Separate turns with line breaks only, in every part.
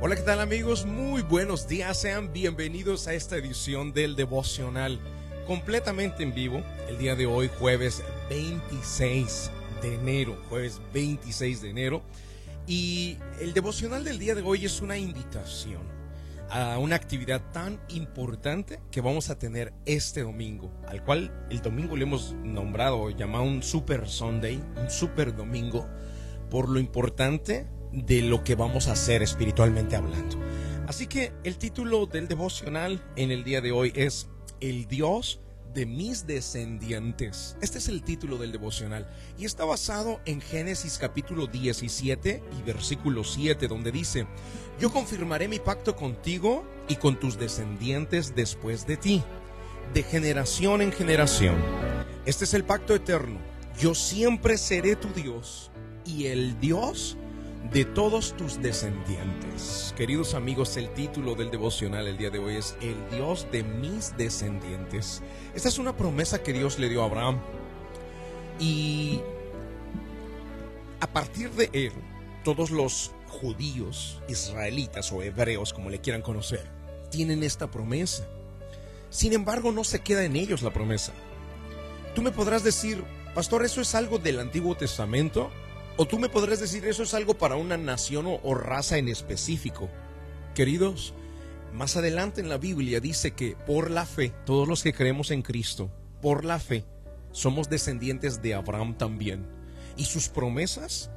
Hola, ¿qué tal amigos? Muy buenos días, sean bienvenidos a esta edición del devocional completamente en vivo. El día de hoy, jueves 26 de enero, jueves 26 de enero. Y el devocional del día de hoy es una invitación a una actividad tan importante que vamos a tener este domingo, al cual el domingo le hemos nombrado, llamado un Super Sunday, un Super Domingo, por lo importante de lo que vamos a hacer espiritualmente hablando. Así que el título del devocional en el día de hoy es El Dios de mis descendientes. Este es el título del devocional y está basado en Génesis capítulo 17 y versículo 7 donde dice, yo confirmaré mi pacto contigo y con tus descendientes después de ti, de generación en generación. Este es el pacto eterno. Yo siempre seré tu Dios y el Dios de todos tus descendientes. Queridos amigos, el título del devocional el día de hoy es El Dios de mis descendientes. Esta es una promesa que Dios le dio a Abraham. Y a partir de él, todos los judíos, israelitas o hebreos, como le quieran conocer, tienen esta promesa. Sin embargo, no se queda en ellos la promesa. Tú me podrás decir, pastor, ¿eso es algo del Antiguo Testamento? O tú me podrás decir, eso es algo para una nación o, raza en específico. Queridos, más adelante en la Biblia dice que por la fe, todos los que creemos en Cristo, por la fe, somos descendientes de Abraham también. Y sus promesas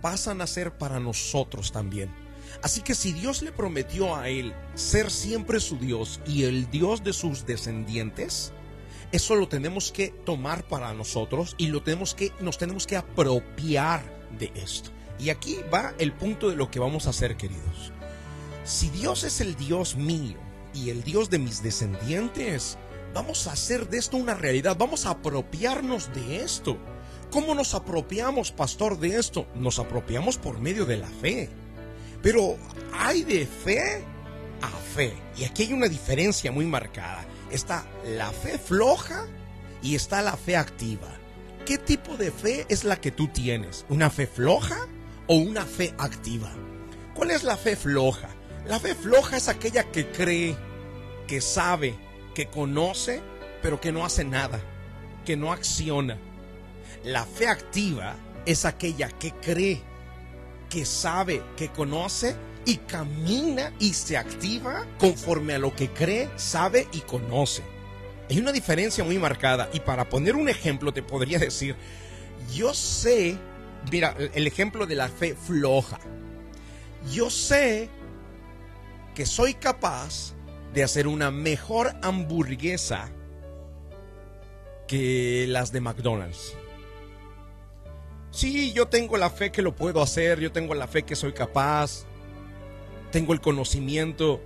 pasan a ser para nosotros también. Así que si Dios le prometió a él ser siempre su Dios y el Dios de sus descendientes, eso lo tenemos que tomar para nosotros y lo tenemos que nos tenemos que apropiar de esto. Y aquí va el punto de lo que vamos a hacer, queridos. Si Dios es el Dios mío y el Dios de mis descendientes, vamos a hacer de esto una realidad, vamos a apropiarnos de esto. ¿Cómo nos apropiamos, pastor, de esto? Nos apropiamos por medio de la fe. Pero hay de fe a fe. Y aquí hay una diferencia muy marcada. Está la fe floja y está la fe activa. ¿Qué tipo de fe es la que tú tienes? ¿Una fe floja o una fe activa? ¿Cuál es la fe floja? La fe floja es aquella que cree, que sabe, que conoce, pero que no hace nada, que no acciona. La fe activa es aquella que cree, que sabe, que conoce y camina y se activa conforme a lo que cree, sabe y conoce. Hay una diferencia muy marcada y para poner un ejemplo te podría decir, yo sé, mira, el ejemplo de la fe floja. Yo sé que soy capaz de hacer una mejor hamburguesa que las de McDonald's. Sí, yo tengo la fe que lo puedo hacer, yo tengo la fe que soy capaz, tengo el conocimiento,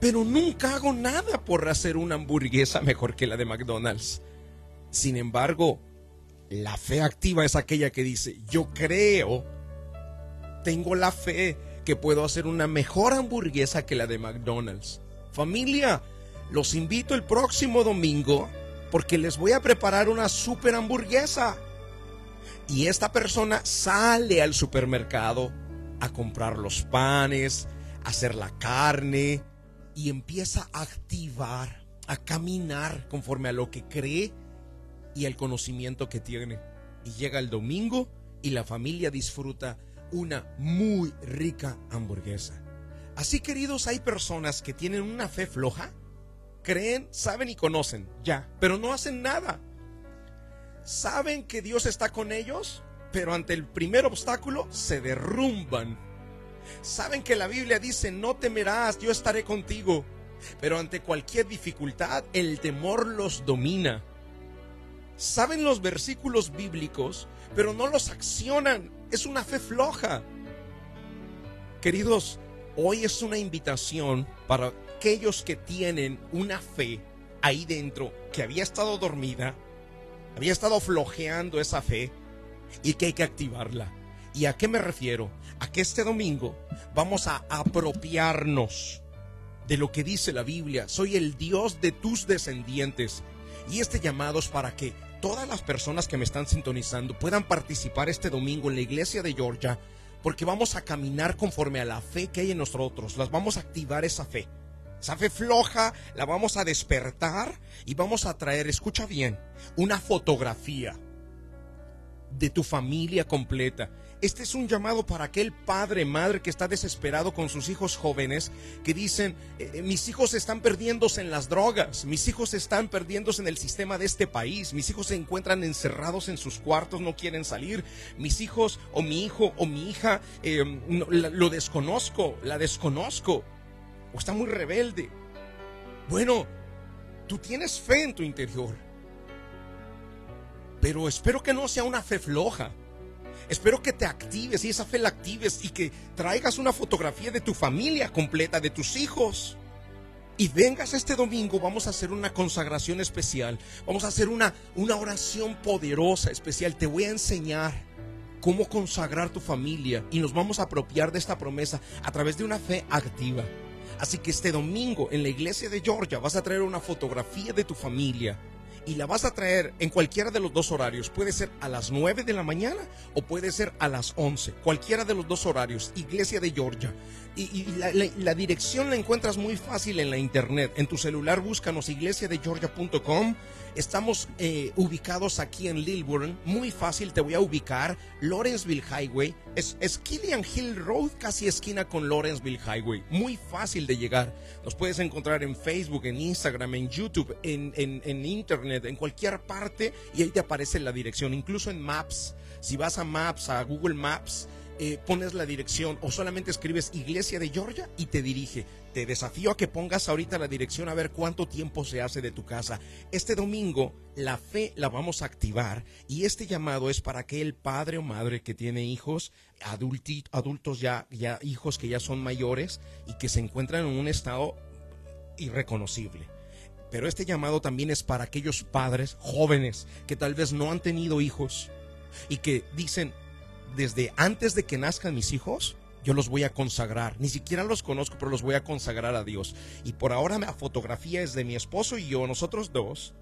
pero nunca hago nada por hacer una hamburguesa mejor que la de McDonald's. Sin embargo, la fe activa es aquella que dice, yo creo, tengo la fe que puedo hacer una mejor hamburguesa que la de McDonald's. Familia, los invito el próximo domingo porque les voy a preparar una super hamburguesa. Y esta persona sale al supermercado a comprar los panes, a hacer la carne, y empieza a activar, a caminar conforme a lo que cree y el conocimiento que tiene. Y llega el domingo y la familia disfruta una muy rica hamburguesa. Así queridos, hay personas que tienen una fe floja, creen, saben y conocen, ya, pero no hacen nada. Saben que Dios está con ellos, pero ante el primer obstáculo se derrumban Saben que la Biblia dice, no temerás, yo estaré contigo. Pero ante cualquier dificultad, el temor los domina. Saben los versículos bíblicos, pero no los accionan. Es una fe floja. Queridos, hoy es una invitación para aquellos que tienen una fe ahí dentro que había estado dormida, había estado flojeando esa fe y que hay que activarla. ¿Y a qué me refiero? A que este domingo vamos a apropiarnos de lo que dice la Biblia. Soy el Dios de tus descendientes. Y este llamado es para que todas las personas que me están sintonizando puedan participar este domingo en la iglesia de Georgia porque vamos a caminar conforme a la fe que hay en nosotros, las vamos a activar esa fe. Esa fe floja la vamos a despertar y vamos a traer, escucha bien, una fotografía de tu familia completa. Este es un llamado para aquel padre, madre que está desesperado con sus hijos jóvenes, que dicen, eh, eh, mis hijos están perdiéndose en las drogas, mis hijos están perdiéndose en el sistema de este país, mis hijos se encuentran encerrados en sus cuartos, no quieren salir, mis hijos o mi hijo o mi hija eh, lo desconozco, la desconozco, o está muy rebelde. Bueno, tú tienes fe en tu interior, pero espero que no sea una fe floja Espero que te actives y esa fe la actives y que traigas una fotografía de tu familia completa, de tus hijos. Y vengas este domingo, vamos a hacer una consagración especial. Vamos a hacer una, una oración poderosa, especial. Te voy a enseñar cómo consagrar tu familia y nos vamos a apropiar de esta promesa a través de una fe activa. Así que este domingo en la iglesia de Georgia vas a traer una fotografía de tu familia y la vas a traer en cualquiera de los dos horarios. Puede ser a las 9 de la mañana o puede ser a las 11. Cualquiera de los dos horarios. Iglesia de Georgia. Y, la, dirección la encuentras muy fácil en la internet. En tu celular búscanos iglesiadegeorgia.com. Estamos eh, ubicados aquí en Lilburn. Muy fácil, te voy a ubicar. Lawrenceville Highway. Es, es Killian Hill Road, casi esquina con Lawrenceville Highway. Muy fácil de llegar. Nos puedes encontrar en Facebook, en Instagram, en YouTube, en, en, en Internet, en cualquier parte. Y ahí te aparece la dirección. Incluso en Maps. Si vas a Maps, a Google Maps eh, pones la dirección o solamente escribes Iglesia de Georgia y te dirige. Te desafío a que pongas ahorita la dirección a ver cuánto tiempo se hace de tu casa. Este domingo la fe la vamos a activar y este llamado es para aquel padre o madre que tiene hijos, adultos ya, ya hijos que ya son mayores y que se encuentran en un estado irreconocible. Pero este llamado también es para aquellos padres jóvenes que tal vez no han tenido hijos y que dicen, desde antes de que nazcan mis hijos, yo los voy a consagrar. Ni siquiera los conozco, pero los voy a consagrar a Dios. Y por ahora la fotografía es de mi esposo y yo, nosotros dos,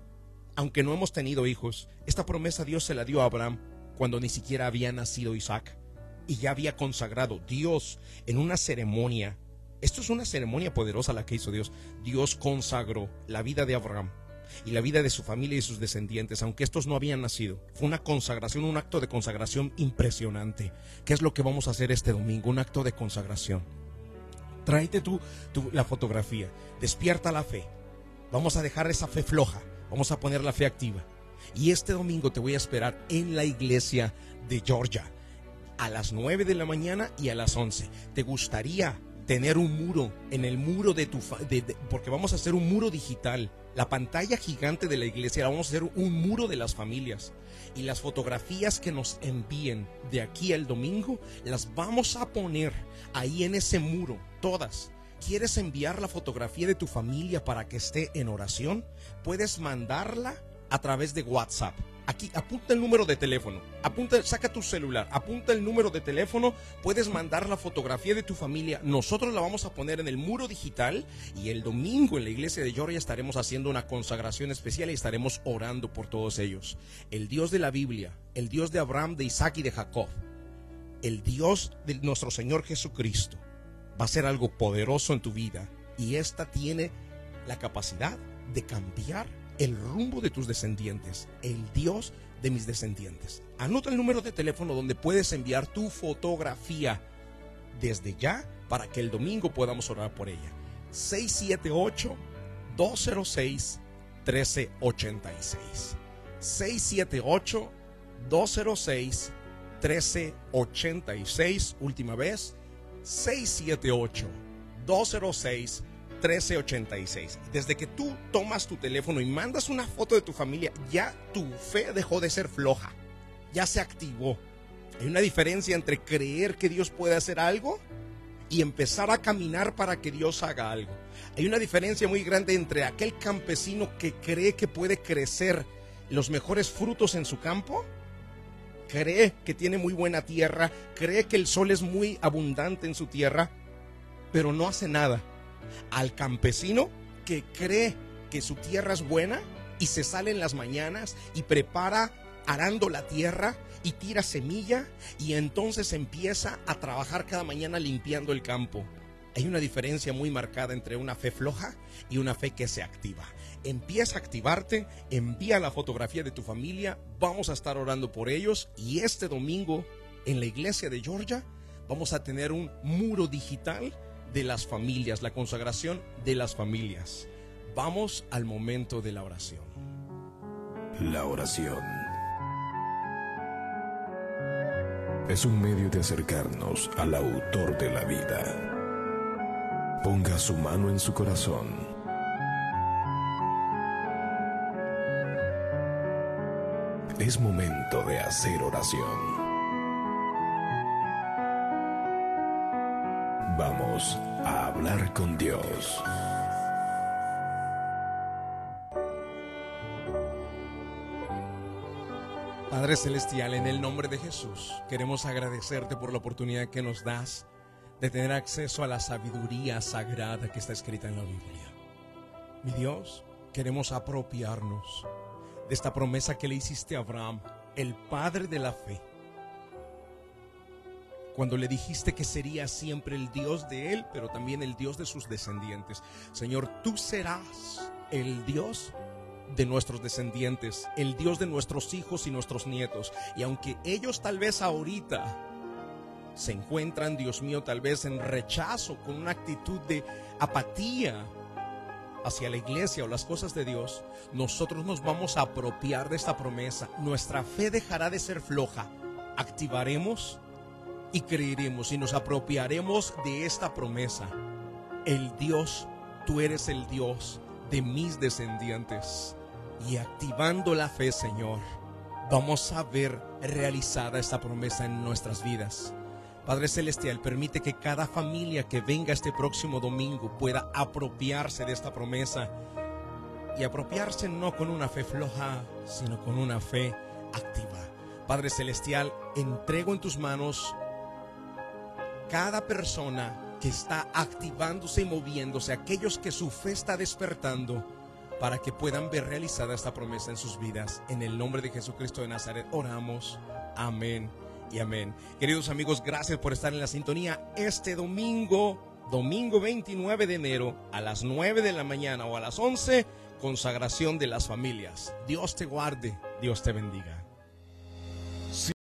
aunque no hemos tenido hijos. Esta promesa Dios se la dio a Abraham cuando ni siquiera había nacido Isaac. Y ya había consagrado Dios en una ceremonia. Esto es una ceremonia poderosa la que hizo Dios. Dios consagró la vida de Abraham y la vida de su familia y sus descendientes, aunque estos no habían nacido. Fue una consagración, un acto de consagración impresionante. ¿Qué es lo que vamos a hacer este domingo? Un acto de consagración. Tráete tú, la fotografía, despierta la fe. Vamos a dejar esa fe floja, vamos a poner la fe activa. Y este domingo te voy a esperar en la iglesia de Georgia a las 9 de la mañana y a las 11. ¿Te gustaría tener un muro en el muro de tu... porque vamos a hacer un muro digital la pantalla gigante de la iglesia, vamos a hacer un muro de las familias. Y las fotografías que nos envíen de aquí al domingo, las vamos a poner ahí en ese muro, todas. ¿Quieres enviar la fotografía de tu familia para que esté en oración? Puedes mandarla a través de WhatsApp Aquí apunta el número de teléfono, apunta, saca tu celular, apunta el número de teléfono, puedes mandar la fotografía de tu familia, nosotros la vamos a poner en el muro digital y el domingo en la iglesia de Georgia estaremos haciendo una consagración especial y estaremos orando por todos ellos. El Dios de la Biblia, el Dios de Abraham, de Isaac y de Jacob, el Dios de nuestro Señor Jesucristo va a ser algo poderoso en tu vida y esta tiene la capacidad de cambiar el rumbo de tus descendientes, el Dios de mis descendientes. Anota el número de teléfono donde puedes enviar tu fotografía desde ya para que el domingo podamos orar por ella. 678-206-1386. 678-206-1386. Última vez. 678-206-1386. 1386. Desde que tú tomas tu teléfono y mandas una foto de tu familia, ya tu fe dejó de ser floja. Ya se activó. Hay una diferencia entre creer que Dios puede hacer algo y empezar a caminar para que Dios haga algo. Hay una diferencia muy grande entre aquel campesino que cree que puede crecer los mejores frutos en su campo, cree que tiene muy buena tierra, cree que el sol es muy abundante en su tierra, pero no hace nada al campesino que cree que su tierra es buena y se sale en las mañanas y prepara arando la tierra y tira semilla y entonces empieza a trabajar cada mañana limpiando el campo. Hay una diferencia muy marcada entre una fe floja y una fe que se activa. Empieza a activarte, envía la fotografía de tu familia, vamos a estar orando por ellos y este domingo en la iglesia de Georgia vamos a tener un muro digital de las familias, la consagración de las familias. Vamos al momento de la oración.
La oración es un medio de acercarnos al autor de la vida. Ponga su mano en su corazón. Es momento de hacer oración. Vamos a hablar con Dios.
Padre Celestial, en el nombre de Jesús, queremos agradecerte por la oportunidad que nos das de tener acceso a la sabiduría sagrada que está escrita en la Biblia. Mi Dios, queremos apropiarnos de esta promesa que le hiciste a Abraham, el padre de la fe. Cuando le dijiste que sería siempre el Dios de él, pero también el Dios de sus descendientes. Señor, tú serás el Dios de nuestros descendientes, el Dios de nuestros hijos y nuestros nietos. Y aunque ellos tal vez ahorita se encuentran, Dios mío, tal vez en rechazo, con una actitud de apatía hacia la iglesia o las cosas de Dios, nosotros nos vamos a apropiar de esta promesa. Nuestra fe dejará de ser floja. Activaremos y creeremos y nos apropiaremos de esta promesa. El Dios, tú eres el Dios de mis descendientes. Y activando la fe, Señor, vamos a ver realizada esta promesa en nuestras vidas. Padre Celestial, permite que cada familia que venga este próximo domingo pueda apropiarse de esta promesa. Y apropiarse no con una fe floja, sino con una fe activa. Padre Celestial, entrego en tus manos cada persona que está activándose y moviéndose, aquellos que su fe está despertando para que puedan ver realizada esta promesa en sus vidas. En el nombre de Jesucristo de Nazaret oramos. Amén y amén. Queridos amigos, gracias por estar en la sintonía este domingo, domingo 29 de enero a las 9 de la mañana o a las 11, consagración de las familias. Dios te guarde, Dios te bendiga.